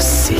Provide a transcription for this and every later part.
você.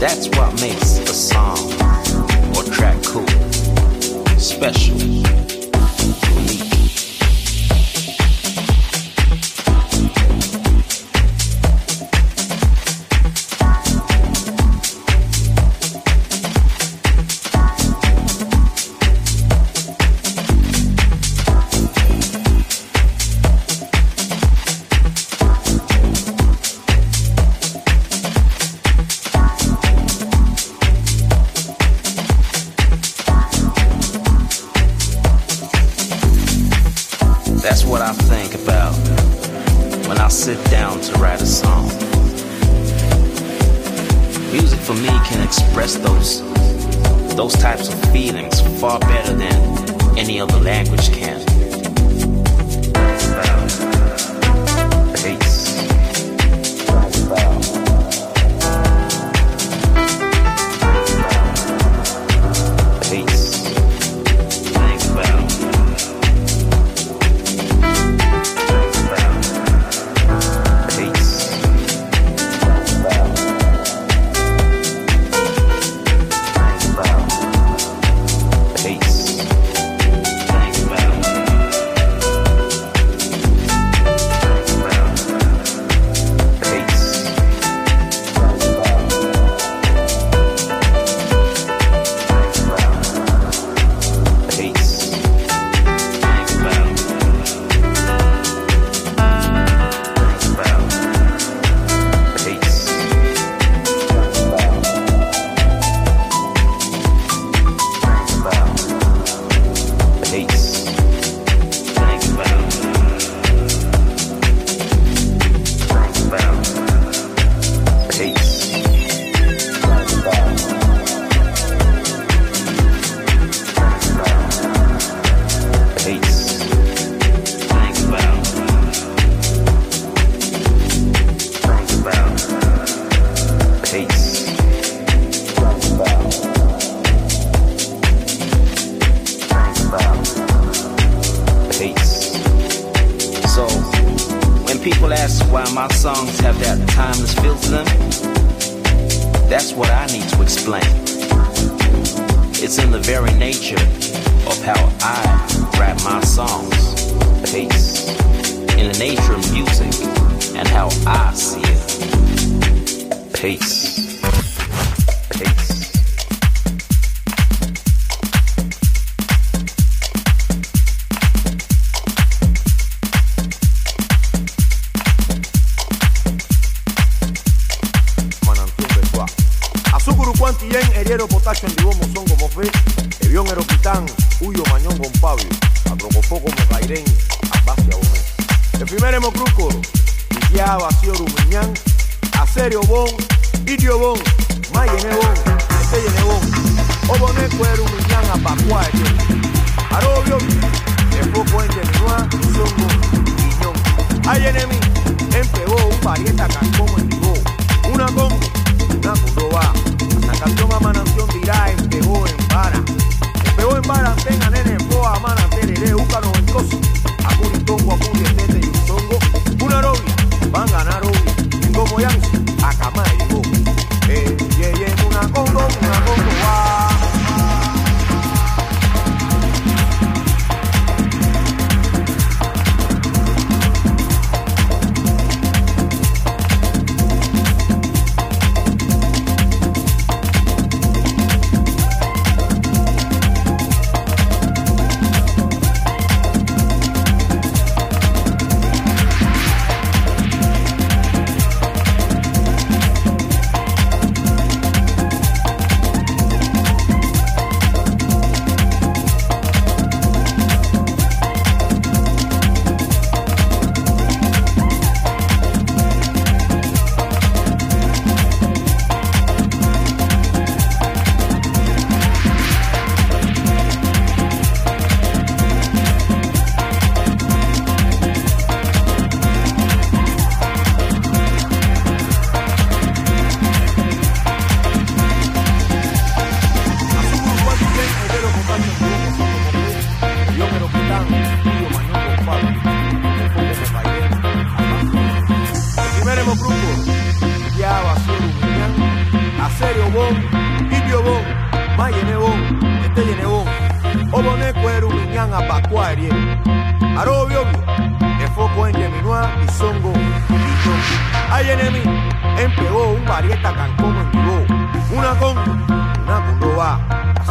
That's what makes a song or track cool, special.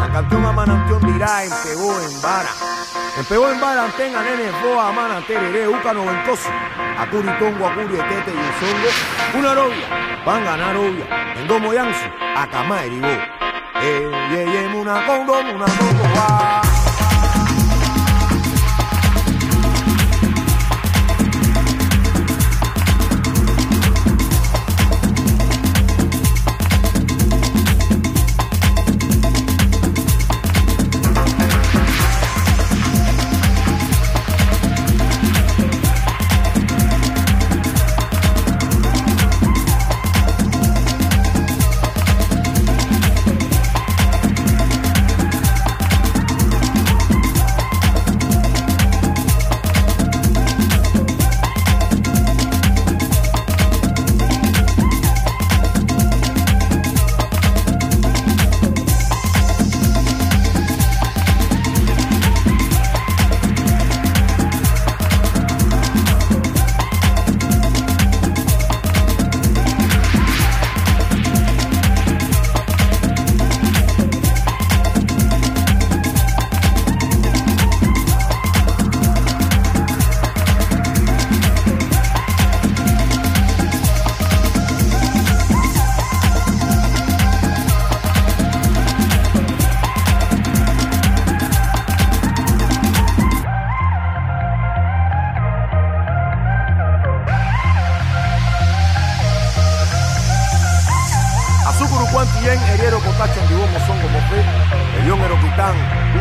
A San Campeón a Manantión dirá, empegó en vara. Empegó en vara, antenga, nene, boa, mana, tereré, uca, noventoso, acuri, tongo, acuri, etete y songo, una robia, van a ganar obvia, en domo yansu, acamá, eribo. Eh, ye, muna congo, muna congo, va.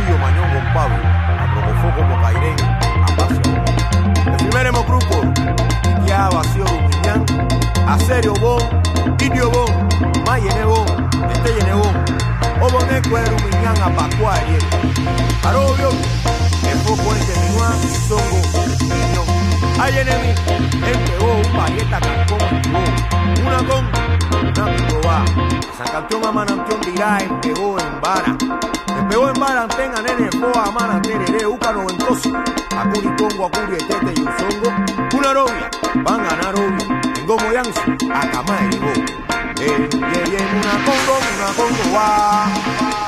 Cuyo Mañón con Pablo, Aprobofó como Cairén, Apacio. El primer hemocruco, ya vacío Rumiñán, Acerio Bon, Indio Bon, Mayene Bon, Este Yene Bon, Oboneco Rumiñán, Apacua, Heriero. Arobio, el foco en Teminua, Songo, Piñón. Hay enemi, empegó un varieta cancón, una con, una picoba. San Campeón a Manantión dirá, empegó en vara. Empegó en vara, antenga, nene, boa, amana, tereré, uca, noventoso. Acuri, tongo, acuri, etete y un songo. Una novia, van a ganar obvio. En gomo yansu, acamá y go. Eh, ye, ye, una congo, una congo, va.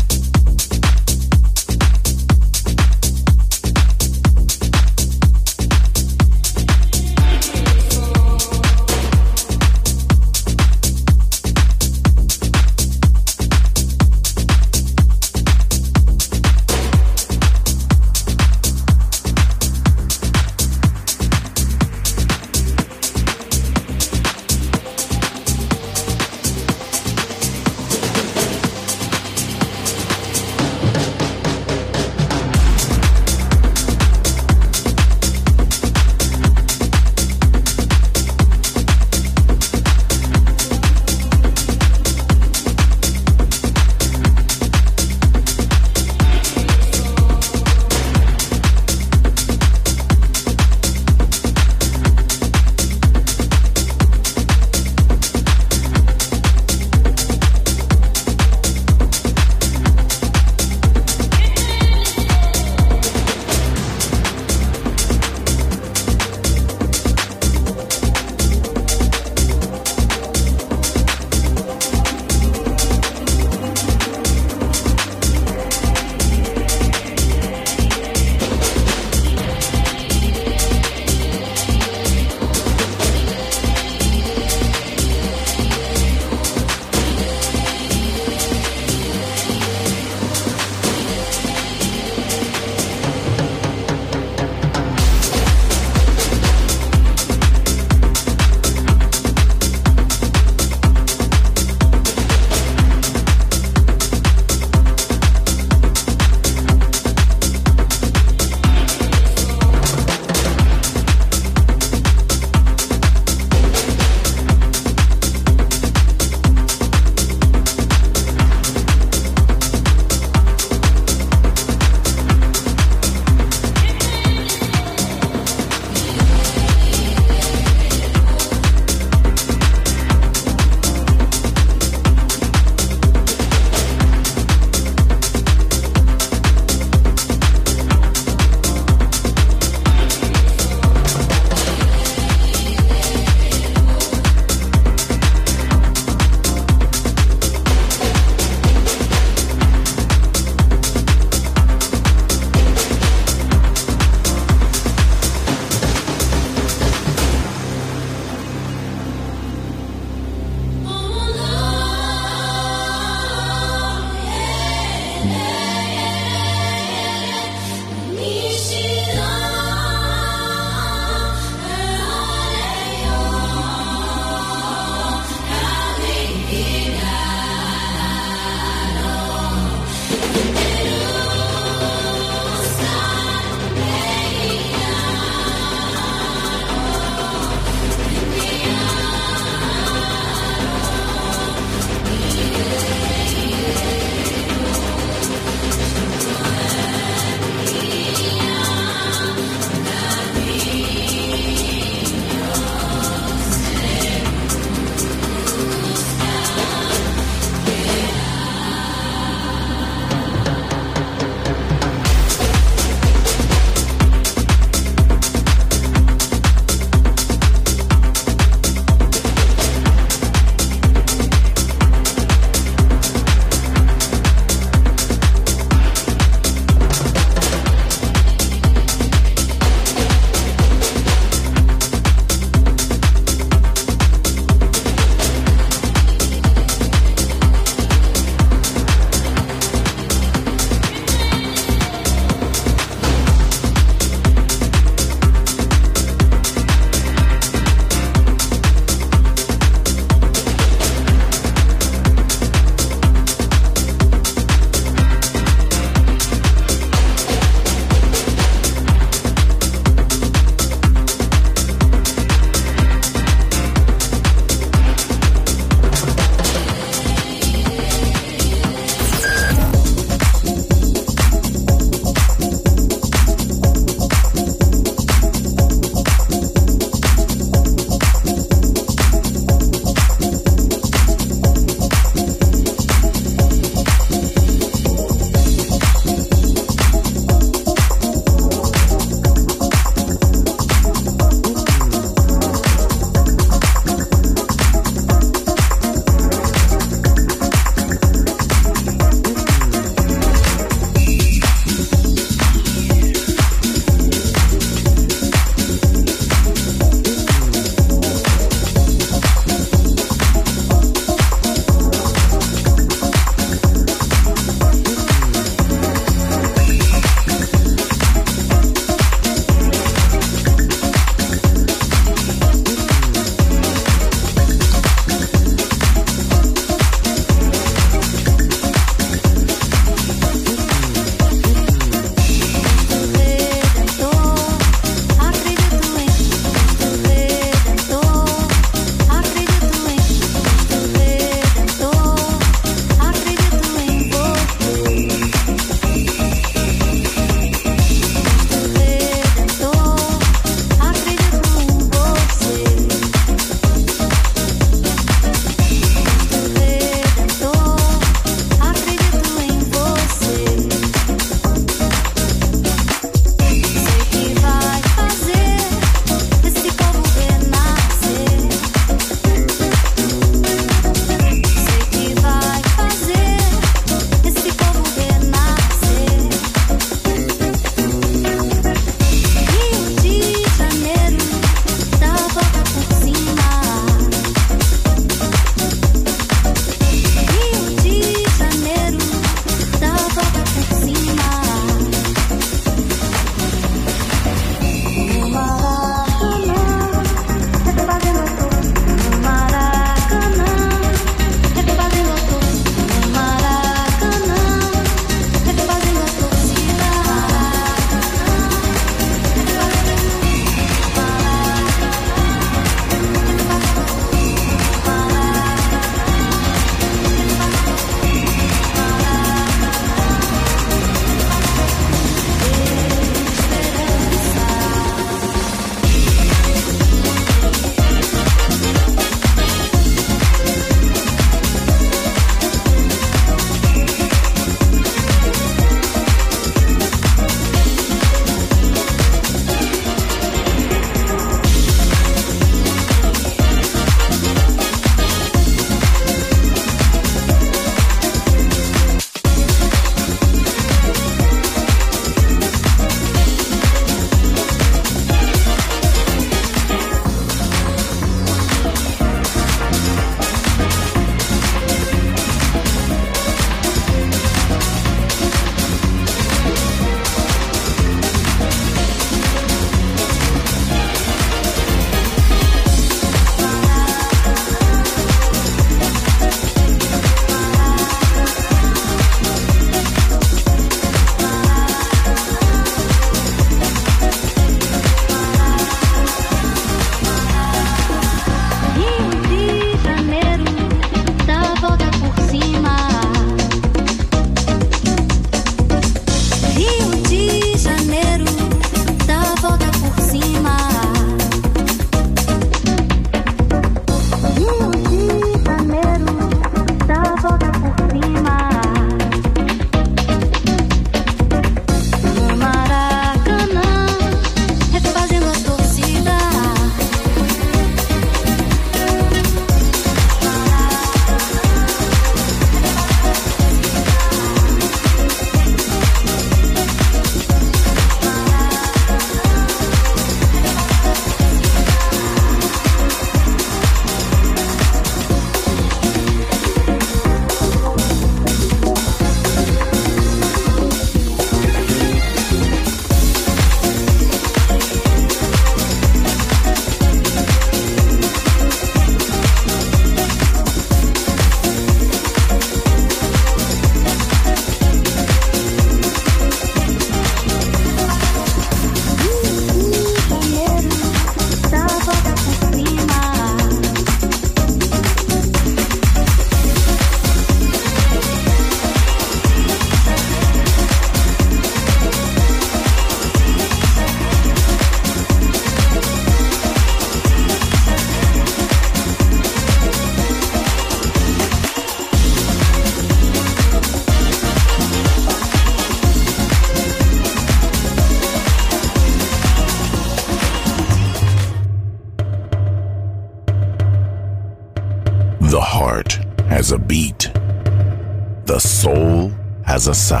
sensação.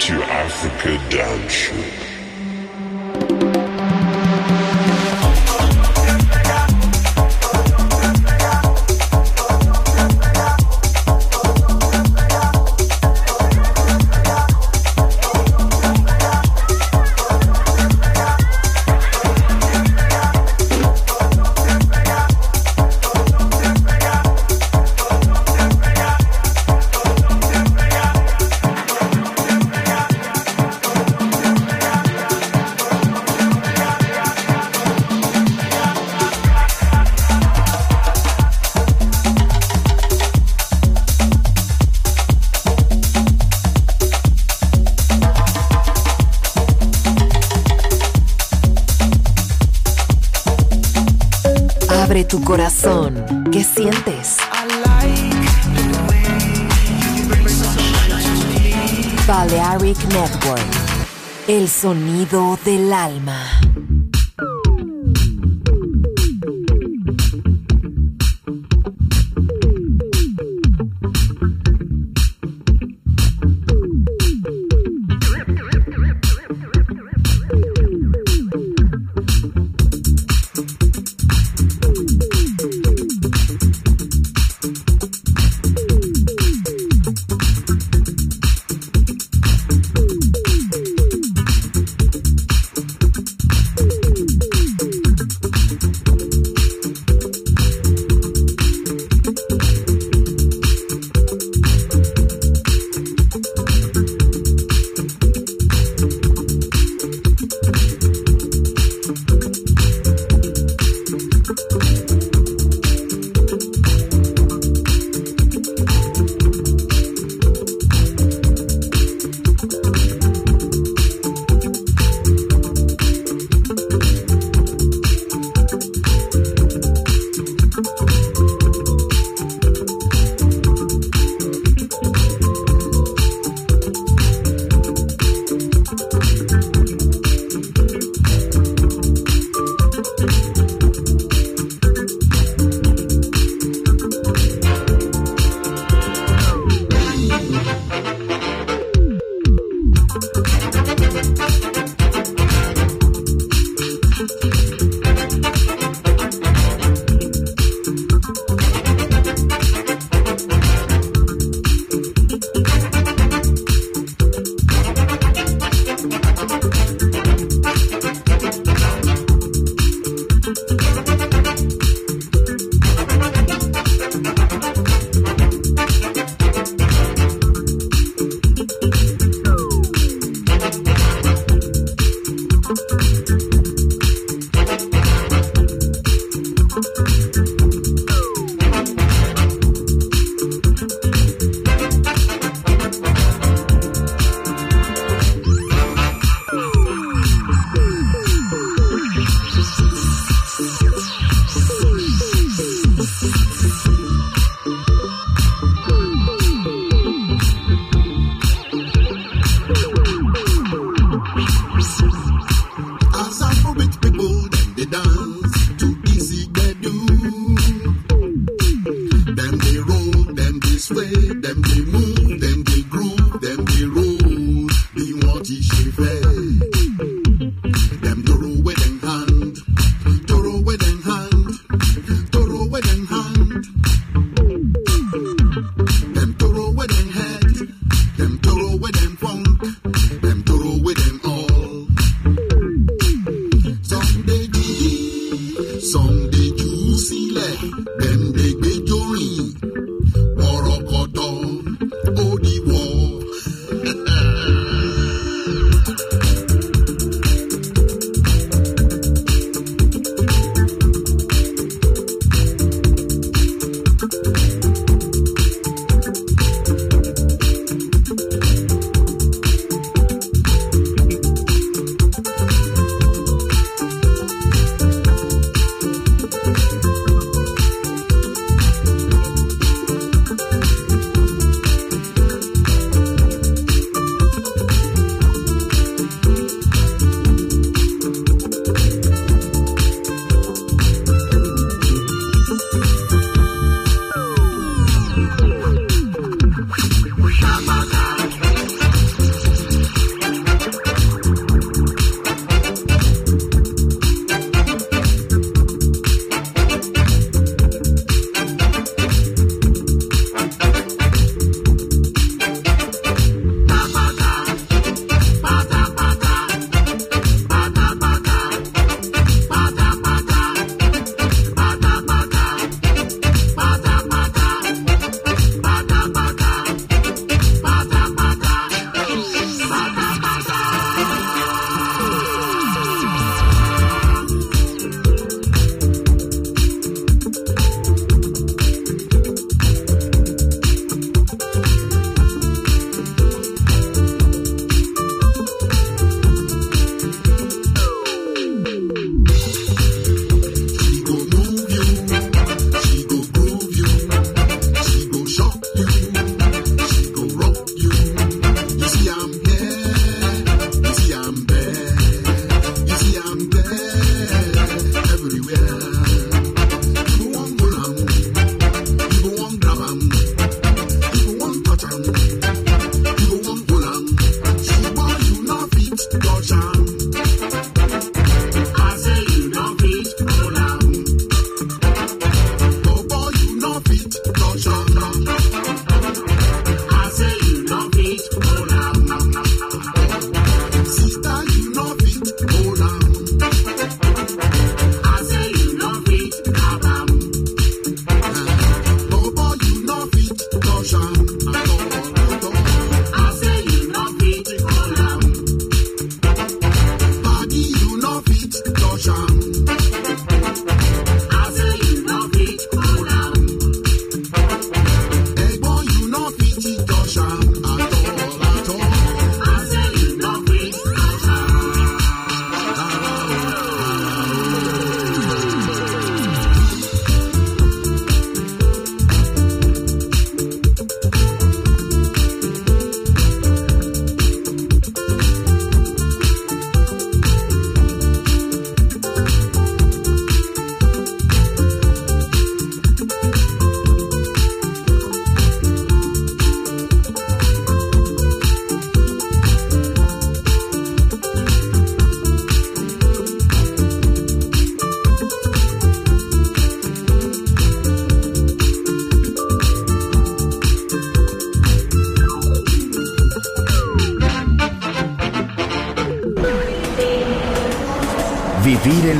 to Africa Dance